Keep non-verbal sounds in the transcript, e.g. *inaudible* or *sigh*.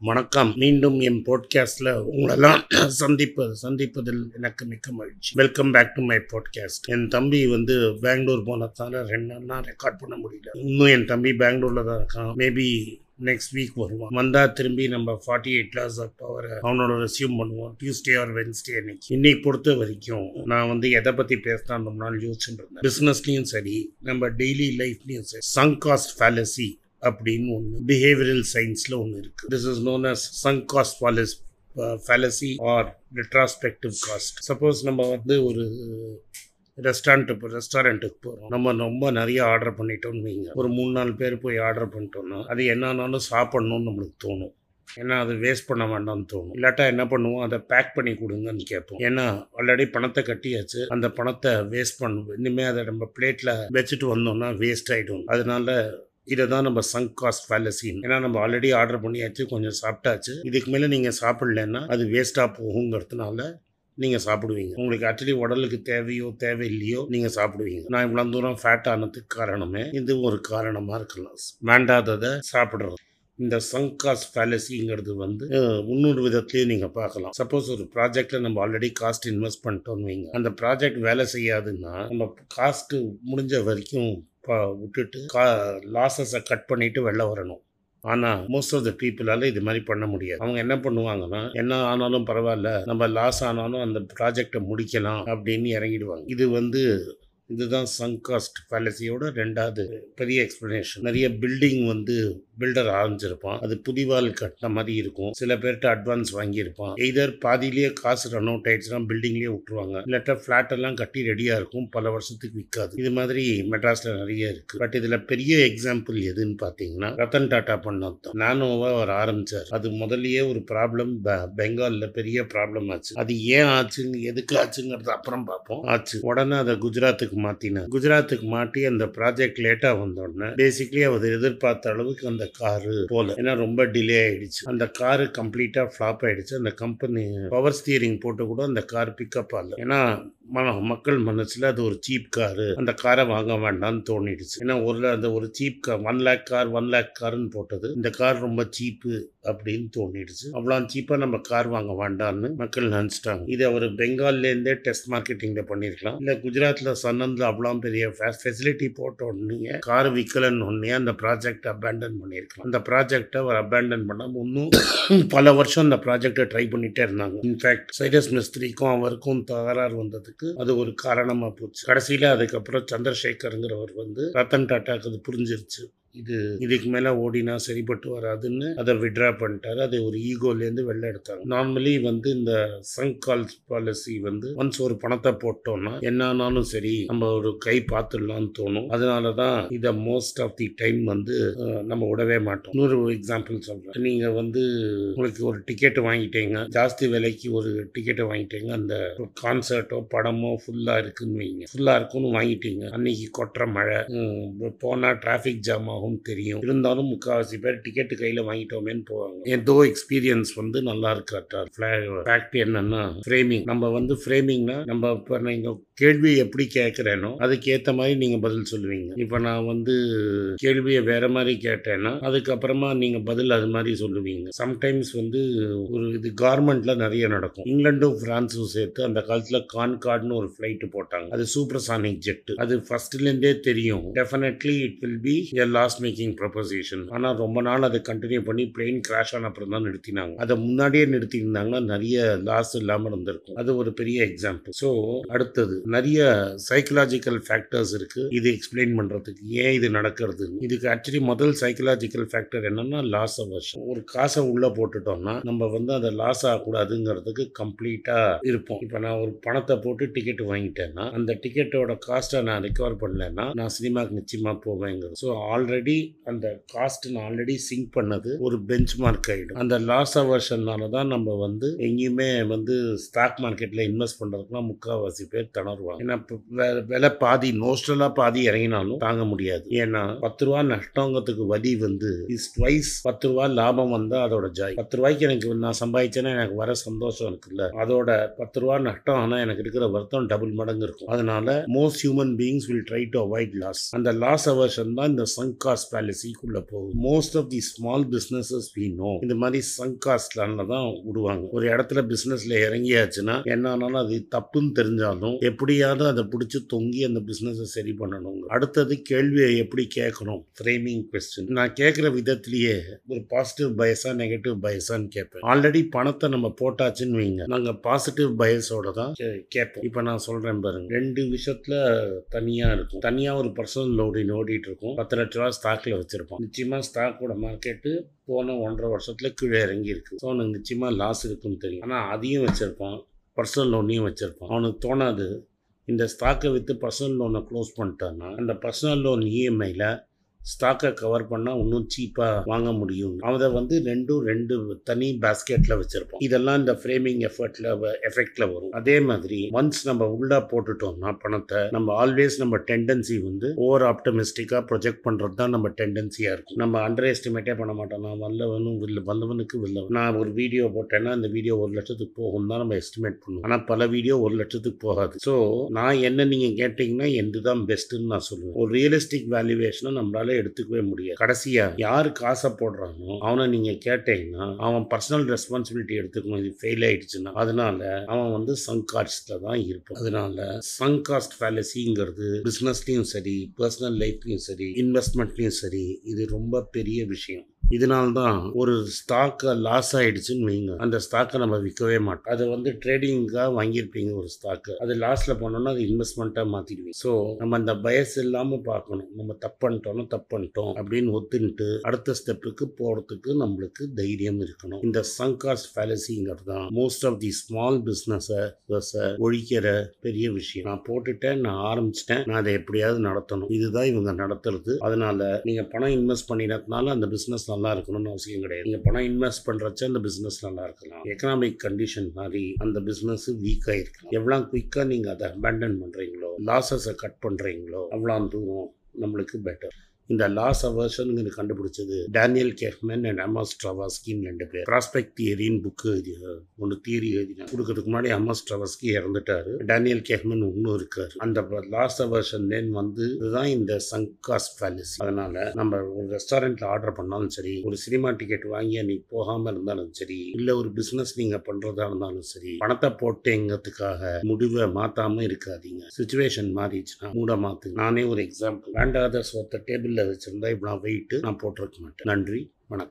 வணக்கம். மீண்டும் என் பாட்காஸ்ட்ல உங்களெல்லாம் *clears throat* சந்திப்பது சந்திப்பதில் எனக்கு மிக்க மகிழ்ச்சி. Welcome back to my podcast என் தம்பி வந்து பெங்களூர் போனதால ரெண்டு நாள் ரெக்கார்ட் பண்ண முடியல. இன்னும் என் தம்பி பெங்களூர்ல தான் இருக்கான். மேபி நெக்ஸ்ட் வீக் வருவான். வந்தா திரும்பி நம்ம forty eight laws of power அவனோட ரெசியூம் பண்ணுவோம். டியூஸ்டே ஆர் வென்ஸ்டே அன்னைக்கு. இன்னைக்கு பொறுத்த வரைக்கும் நான் வந்து எதை பத்தி பேசலாம் ரொம்ப நாள் யோசிச்சுட்டு இருந்தேன். பிசினஸ்லயும் சரி நம்ம டெய்லி லைஃப்லயும் சரி. சங் காஸ்ட் ஃபேலசி அப்படின்னு ஒன்று பிஹேவியரல் சயின்ஸில் ஒன்று இருக்குது this is known as sunk cost fallacy fallacy or retrospective cost suppose நம்ம வந்து ஒரு ரெஸ்டாரண்ட் இப்போ ரெஸ்டாரண்ட்டுக்கு போகிறோம் நம்ம ரொம்ப நிறைய ஆர்டர் பண்ணிட்டோம்னு வைங்க. ஒரு மூணு நாலு பேர் போய் ஆர்டர் பண்ணிட்டோம்னா அது என்னன்னாலும் சாப்பிட்ணுன்னு நம்மளுக்கு தோணும். ஏன்னா அது வேஸ்ட் பண்ண வேண்டாம்னு தோணும். இல்லாட்டா என்ன பண்ணுவோம்? அதை பேக் பண்ணி கொடுங்கன்னு கேட்போம். ஏன்னா ஆல்ரெடி பணத்தை கட்டியாச்சு. அந்த பணத்தை வேஸ்ட் பண்ணுவோம் இனிமேல் அதை நம்ம பிளேட்டில் வச்சுட்டு வந்தோம்னா வேஸ்ட் ஆகிடும் அதனால இதை தான் நம்ம சங்க் காஸ்ட் ஃபேலசின் ஏன்னா நம்ம ஆல்ரெடி ஆர்டர் பண்ணியாச்சு கொஞ்சம் சாப்பிட்டாச்சு. இதுக்கு மேலே நீங்கள் சாப்பிடலன்னா அது வேஸ்ட்டாக போகுங்கிறதுனால நீங்கள் சாப்பிடுவீங்க. உங்களுக்கு ஆக்சுவலி உடலுக்கு தேவையோ தேவையில்லையோ நீங்கள் சாப்பிடுவீங்க. நான் இவ்வளோ தூரம் ஃபேட் ஆனதுக்கு காரணமே இது ஒரு காரணமாக இருக்கலாம். வேண்டாததை சாப்பிட்றது. இந்த சங்காஸ் ஃபேலசிங்கிறது வந்து இன்னொரு விதத்துலேயும் நீங்கள் பார்க்கலாம். சப்போஸ் ஒரு ப்ராஜெக்டில் நம்ம ஆல்ரெடி காஸ்ட் இன்வெஸ்ட் பண்ணிட்டோம்னு வைங்க. அந்த ப்ராஜெக்ட் வேலை செய்யாதுன்னா நம்ம காஸ்ட்டு முடிஞ்ச வரைக்கும் விட்டுட்டு கா லாஸஸை கட் பண்ணிட்டு வெளில வரணும். ஆனால் மோஸ்ட் ஆஃப் த பீப்புளால் இது மாதிரி பண்ண முடியாது. அவங்க என்ன பண்ணுவாங்கன்னா என்ன ஆனாலும் பரவாயில்ல நம்ம லாஸ் ஆனாலும் அந்த ப்ராஜெக்டை முடிக்கலாம் அப்படின்னு இறங்கிடுவாங்க. இது வந்து இதுதான் சங்காஸ்ட் பேலசியோட ரெண்டாவது பெரிய எக்ஸ்பிளனேஷன் நிறைய பில்டிங் வந்து பில்டர் ஆரம்பிச்சிருப்பான். அது புதிவால் கட்டின மாதிரி இருக்கும். சில பேர்கிட்ட அட்வான்ஸ் வாங்கியிருப்பான். எய்தர் பாதியிலேயே காசு ரன் அவுட் ஆயிடுச்சுன்னா பில்டிங்லேயே விட்டுருவாங்க. இல்லாட்டா ஃப்ளாட் எல்லாம் கட்டி ரெடியாக இருக்கும். பல வருஷத்துக்கு விற்காது. இது மாதிரி மெட்ராஸில் நிறைய இருக்குது பட் இதில் பெரிய எக்ஸாம்பிள் எதுன்னு பார்த்தீங்கன்னா ரத்தன் டாட்டா பண்ணோம் தான். நானோவா அவர் ஆரம்பித்தார் அது முதல்லயே ஒரு ப்ராப்ளம் பெங்காலில் பெரிய ப்ராப்ளம் ஆச்சு. அது ஏன் ஆச்சுன்னு எதுக்கு ஆச்சுங்கிறது அப்புறம் பார்ப்போம். ஆச்சு. உடனே அதை குஜராத்துக்கு மாற்றினார் குஜராத்துக்கு மாட்டி அந்த ப்ராஜெக்ட் லேட்டாக வந்தோடனே பேசிக்லி அவர் எதிர்பார்த்த அளவுக்கு அந்த காரு போல. ஏன்னா ரொம்ப டிலே ஆயிடுச்சு. அந்த காரு கம்ப்ளீட்டாக ஃப்ளாப் ஆயிடுச்சு. அந்த கம்பெனி பவர் ஸ்டியரிங் போட்டு கூட அந்த கார் பிக்கப் ஆகல. ஏன்னா மன மக்கள் மனசில் அது ஒரு சீப் காரு. அந்த காரை வாங்க வேண்டாம்னு தோணிடுச்சு. ஏன்னா ஒரு அந்த ஒரு cheap car one lakh car one lakh காருன்னு போட்டது. இந்த கார் ரொம்ப சீப்பு அப்படின்னு தோணிடுச்சு அவ்வளோ சீப்பாக நம்ம கார் வாங்க வேண்டாம்னு மக்கள் நினச்சிட்டாங்க. இது அவர் பெங்கால்லேருந்தே டெஸ்ட் மார்க்கெட்டிங்கில் பண்ணியிருக்கலாம். இல்லை குஜராத்தில் சன்னந்தில் அவ்வளோ பெரிய ஃபெசிலிட்டி போட்ட உடனே கார் விற்கலன்னு உடனே அந்த ப்ராஜெக்ட் அபேண்டன் பண்ணியிருக்கலாம். அந்த ப்ராஜெக்டை அவர் அபேண்டன் பண்ணாமல் இன்னும் பல வருஷம் அந்த ப்ராஜெக்டை ட்ரை பண்ணிட்டே இருந்தாங்க. இன்ஃபேக்ட் சைரஸ் மிஸ்திரிக்கும் அவருக்கும் தகராறு வந்ததுக்கு அது ஒரு காரணமாக போச்சு. கடைசியில் அதுக்கப்புறம் சந்திரசேகருங்கிறவர் வந்து ரத்தன் டாட்டாக்கு அது புரிஞ்சிருச்சு. இது இதுக்கு மேலே ஓடினா சரிப்பட்டு வராதுன்னு அதை விட்ரா பண்ணிட்டாரு. அதை ஒரு ஈகோலேருந்து வெளில எடுத்தாங்க. நார்மலி வந்து இந்த சங்க் கால் பாலிசி வந்து ஒன்ஸ் ஒரு பணத்தை போட்டோம்னா என்ன ஆனாலும் சரி நம்ம ஒரு கை பார்த்துடலாம்னு தோணும். அதனால தான் இதை மோஸ்ட் ஆஃப் தி டைம் வந்து நம்ம விடவே மாட்டோம். இன்னொரு எக்ஸாம்பிள் சொல்கிறேன் நீங்கள் வந்து உங்களுக்கு ஒரு டிக்கெட் வாங்கிட்டீங்க. ஜாஸ்தி விலைக்கு ஒரு டிக்கெட்டை வாங்கிட்டீங்க. அந்த கான்சர்ட்டோ படமோ ஃபுல்லாக இருக்குன்னு வைங்க. ஃபுல்லாக இருக்குன்னு வாங்கிட்டீங்க. அன்னைக்கு கொட்டுற மழை போனால் டிராஃபிக் ஜாம் ஆகும். தெரியும். இருந்தாலும் முக்கால்வாசி பேர் டிக்கெட்டு கையில் வாங்கிட்டோமேன்னு போவாங்க. ஏதோ எக்ஸ்பீரியன்ஸ் வந்து நல்லா இருக்காட்டார் ஃபேக்ட் என்னன்னா ஃப்ரேமிங் நம்ம வந்து ஃப்ரேமிங்னா நம்ம இப்போ நீங்கள் கேள்வி எப்படி கேட்குறேனோ அதுக்கேற்ற மாதிரி நீங்கள் பதில் சொல்லுவீங்க. இப்போ நான் வந்து கேள்வியை வேற மாதிரி கேட்டேன்னா அதுக்கப்புறமா நீங்கள் பதில் அது மாதிரி சொல்லுவீங்க. சம்டைம்ஸ் வந்து ஒரு இது கார்மெண்ட்ல நிறைய நடக்கும். இங்கிலாண்டும் பிரான்ஸும் சேர்த்து அந்த காலத்தில் கான்கார்ட்னு ஒரு ஃப்ளைட்டு போட்டாங்க. அது சூப்பர்சானிக் ஜெட் அது ஃபர்ஸ்ட்லேருந்தே தெரியும். Definitely it will be a loss making proposition ஆனால் ரொம்ப நாள் அதை கண்டினியூ பண்ணி பிளெயின் கிராஷ் ஆன அப்புறம் தான் நிறுத்தினாங்க. அதை முன்னாடியே நிறுத்தியிருந்தாங்கன்னா நிறைய லாஸ் இல்லாமல் இருந்திருக்கும். அது ஒரு பெரிய எக்ஸாம்பிள் ஸோ அடுத்தது நிறைய சைக்கலாஜிக்கல் ஃபேக்டர்ஸ் இருக்கு. இது எக்ஸ்பிளைன் பண்றதுக்கு. ஏன் இது நடக்கிறது இதுக்கு ஆக்சுவலி முதல் சைக்கலாஜிக்கல் ஃபேக்டர் என்னன்னா லாஸ் அவர்ஷன் ஒரு காசை உள்ள போட்டுட்டோம்னா நம்ம வந்து அதை லாஸ் ஆகக்கூடாதுங்கிறதுக்கு கம்ப்ளீட்டா இருப்போம். இப்போ நான் ஒரு பணத்தை போட்டு டிக்கெட் வாங்கிட்டேன்னா அந்த டிக்கெட்டோட காஸ்ட்டை நான் ரெக்கவர் பண்ணலன்னா நான் சினிமாக்கு நிச்சயமா போவேங்கிறது. ஸோ ஆல்ரெடி ஆல்ரெடி அந்த காஸ்ட் நான் ஆல்ரெடி சிங்க் பண்ணது ஒரு பெஞ்ச் மார்க் ஆகிடும் அந்த லாஸ் அவர்ஷன்னால தான் நம்ம வந்து எங்கேயுமே வந்து ஸ்டாக் மார்க்கெட்டில் இன்வெஸ்ட் பண்ணுறதுக்குலாம் முக்கால்வாசி பேர் தணருவாங்க ஏன்னா வெ- விலை பாதி நோஸ்டலாக பாதி இறங்கினாலும் தாங்க முடியாது. ஏன்னா பத்து ரூபா நஷ்டங்கிறதுக்கு வலி வந்து இஸ் ட்வைஸ் பத்து ரூபா லாபம் வந்தால் அதோட ஜாய் பத்து ரூபாய்க்கு எனக்கு நான் சம்பாதிச்சேன்னா எனக்கு வர சந்தோஷம் இருக்குல்ல. அதோட பத்து ரூபா நஷ்டம் ஆனால் எனக்கு இருக்கிற வருத்தம் டபுள் மடங்கு இருக்கும். அதனால most human beings will try to avoid loss அந்த லாஸ் அவர்ஷன் தான் இந்த சங்க் காஸ்ட் பாலிசிக்குள்ள போகுது. Most of the small businesses we know இந்த மாதிரி சங் காஸ்ட்லான தான் விடுவாங்க. ஒரு இடத்துல பிஸ்னஸில் இறங்கியாச்சுன்னா என்ன ஆனாலும் அது தப்புன்னு தெரிஞ்சாலும் எப்படியாவது அதை பிடிச்சி தொங்கி அந்த பிஸ்னஸை சரி பண்ணணும் அடுத்தது கேள்வியை எப்படி கேட்கணும்? ஃப்ரேமிங் கொஸ்டின் நான் கேட்குற விதத்திலேயே ஒரு பாசிட்டிவ் பயஸா நெகட்டிவ் பயஸான்னு கேட்பேன். ஆல்ரெடி பணத்தை நம்ம போட்டாச்சுன்னு வைங்க. நாங்கள் பாசிட்டிவ் பயஸோட தான் கே- கேட்போம். இப்போ நான் சொல்கிறேன் பாருங்க. ரெண்டு விஷயத்தில் தனியாக இருக்கும். தனியாக ஒரு பர்சனல் லோடி ஓடிட்டு இருக்கும். பத்து லட்ச ரூபா ஸ்டாக்கில் வச்சுருப்போம் நிச்சயமாக ஸ்டாக்கோட மார்க்கெட்டு போன ஒன்றரை வருஷத்தில் கீழே இறங்கி இருக்குது ஸோ அவனுக்கு நிச்சயமாக லாஸ் இருக்குன்னு தெரியும். ஆனால் அதையும் வச்சுருப்பான். பர்சனல் லோனையும் வச்சுருப்பான். அவனுக்கு தோணாது. இந்த ஸ்டாக்கை விற்று பர்சனல் லோனை க்ளோஸ் பண்ணிட்டான்னா அந்த பர்சனல் லோன் இஎம்ஐயில் ஸ்டாக்கை கவர் பண்ணால் இன்னும் சீப்பாக வாங்க முடியும். அதை வந்து ரெண்டும் ரெண்டு தனி பேஸ்கெட்டில் வச்சுருப்போம். இதெல்லாம் இந்த ஃப்ரேமிங் எஃபர்ட்டில் எஃபெக்டில் வரும். அதே மாதிரி ஒன்ஸ் நம்ம உள்ளே போட்டுட்டோம்னா பணத்தை நம்ம ஆல்வேஸ் நம்ம டெண்டன்சி வந்து ஓவர் ஆப்டமிஸ்டிக்காக ப்ரொஜெக்ட் பண்ணுறது தான் நம்ம டெண்டன்சியாக இருக்கும். நம்ம அண்டர் எஸ்டிமேட்டே பண்ண மாட்டோம். நான் வல்லவனும் வில்ல வல்லவனுக்கு வில்லவன். நான் ஒரு வீடியோ போட்டேன்னா அந்த வீடியோ ஒரு லட்சத்துக்கு போகும் தான் நம்ம எஸ்டிமேட் பண்ணுவோம். ஆனால் பல வீடியோ ஒரு லட்சத்துக்கு போகாது. ஸோ நான் என்ன நீங்கள் கேட்டிங்கன்னா எந்த தான் பெஸ்ட்டுன்னு நான் சொல்லுவேன். ஒரு ரியலிஸ்டிக் வேல்யூவேஷனை நம்மளால எடுத்துக்கவே முடியாது. கடைசியாக யார் காசை போடுறானோ அவனை நீங்கள் கேட்டீங்கன்னா அவன் பர்சனல் ரெஸ்பான்சிபிலிட்டி எடுத்துக்கணும். இது ஃபெயில் ஆயிடுச்சுன்னா அதனால அவன் வந்து சங்க் காஸ்ட்டில் தான் இருப்பான். அதனால சங்க் காஸ்ட் ஃபேலசிங்கிறது பிஸ்னஸ்லையும் சரி பர்சனல் லைஃப்லையும் சரி இன்வெஸ்ட்மெண்ட்லையும் சரி இது ரொம்ப பெரிய விஷயம். இதனால்தான் ஒரு ஸ்டாக்கை லாஸ் ஆயிடுச்சுன்னு வைங்க. அந்த ஸ்டாக்கை நம்ம விற்கவே மாட்டோம். அதை வந்து ட்ரேடிங்காக வாங்கியிருப்பீங்க ஒரு ஸ்டாக்கு அது லாஸில் போனோம்னா அது இன்வெஸ்ட்மெண்ட்டாக மாற்றிடுவீங்க ஸோ நம்ம அந்த பயஸ் இல்லாமல் பார்க்கணும். நம்ம தப்பு பண்ணிட்டோம்னா தப்பு பண்ணிட்டோம் அப்படின்னு ஒத்துன்ட்டு அடுத்த ஸ்டெப்புக்கு போகிறதுக்கு நம்மளுக்கு தைரியம் இருக்கணும். இந்த சங்காஸ்ட் ஃபேலசிங்கிறது தான் மோஸ்ட் ஆஃப் தி ஸ்மால் பிஸ்னஸை ஒழிக்கிற பெரிய விஷயம். நான் போட்டுட்டேன் நான் ஆரம்பிச்சிட்டேன் நான் அதை எப்படியாவது நடத்தணும். இதுதான் இவங்க நடத்துறது. அதனால நீங்கள் பணம் இன்வெஸ்ட் பண்ணினதுனால அந்த பிஸ்னஸ் நல்லா இருக்கணும்னு அவசியம் கிடையாது. நீங்கள் பணம் இன்வெஸ்ட் பண்ணுறச்ச அந்த பிஸ்னஸ் நல்லா இருக்கலாம் எக்கனாமிக் கண்டிஷன் மாதிரி அந்த பிஸ்னஸ் வீக்காக இருக்கலாம் எவ்வளோ குயிக்காக நீங்கள் அதை அபேண்டன் பண்ணுறீங்களோ லாஸஸை கட் பண்ணுறீங்களோ அவ்வளோ தூரம் நம்மளுக்கு பெட்டர் இந்த லாஸ் அவர்ஷனுங்கிறது கண்டுபிடிச்சது டேனியல் கேஃப்மேன் அண்ட் அமாஸ் ட்ராவாஸ்கின் ரெண்டு பேர். ப்ராஸ்பெக்ட் தியரின்னு புக்கு எழுதி ஒன்று தியரி எழுதினார் கொடுக்கறதுக்கு முன்னாடி அமாஸ் ட்ராவாஸ்கி இறந்துட்டாரு. டேனியல் கேஃப்மேன் இன்னும் இருக்காரு. அந்த லாஸ் அவர்ஷன் நேம் வந்து இதுதான் இந்த சங்காஸ் ஃபேலிஸ் அதனால நம்ம ஒரு ரெஸ்டாரண்ட்ல ஆர்டர் பண்ணாலும் சரி ஒரு சினிமா டிக்கெட் வாங்கி அன்னைக்கு போகாம இருந்தாலும் சரி இல்ல ஒரு பிசினஸ் நீங்க பண்றதா இருந்தாலும் சரி பணத்தை போட்டேங்கிறதுக்காக முடிவை மாத்தாம இருக்காதீங்க. சுச்சுவேஷன் மாறிடுச்சுன்னா மூட மாத்து. நானே ஒரு எக்ஸாம்பிள் வேண்டாத டேபிள் செல்லில் வச்சுருந்தா இப்போ நான் வெயிட்டு நான் போட்டிருக்க மாட்டேன். நன்றி வணக்கம்.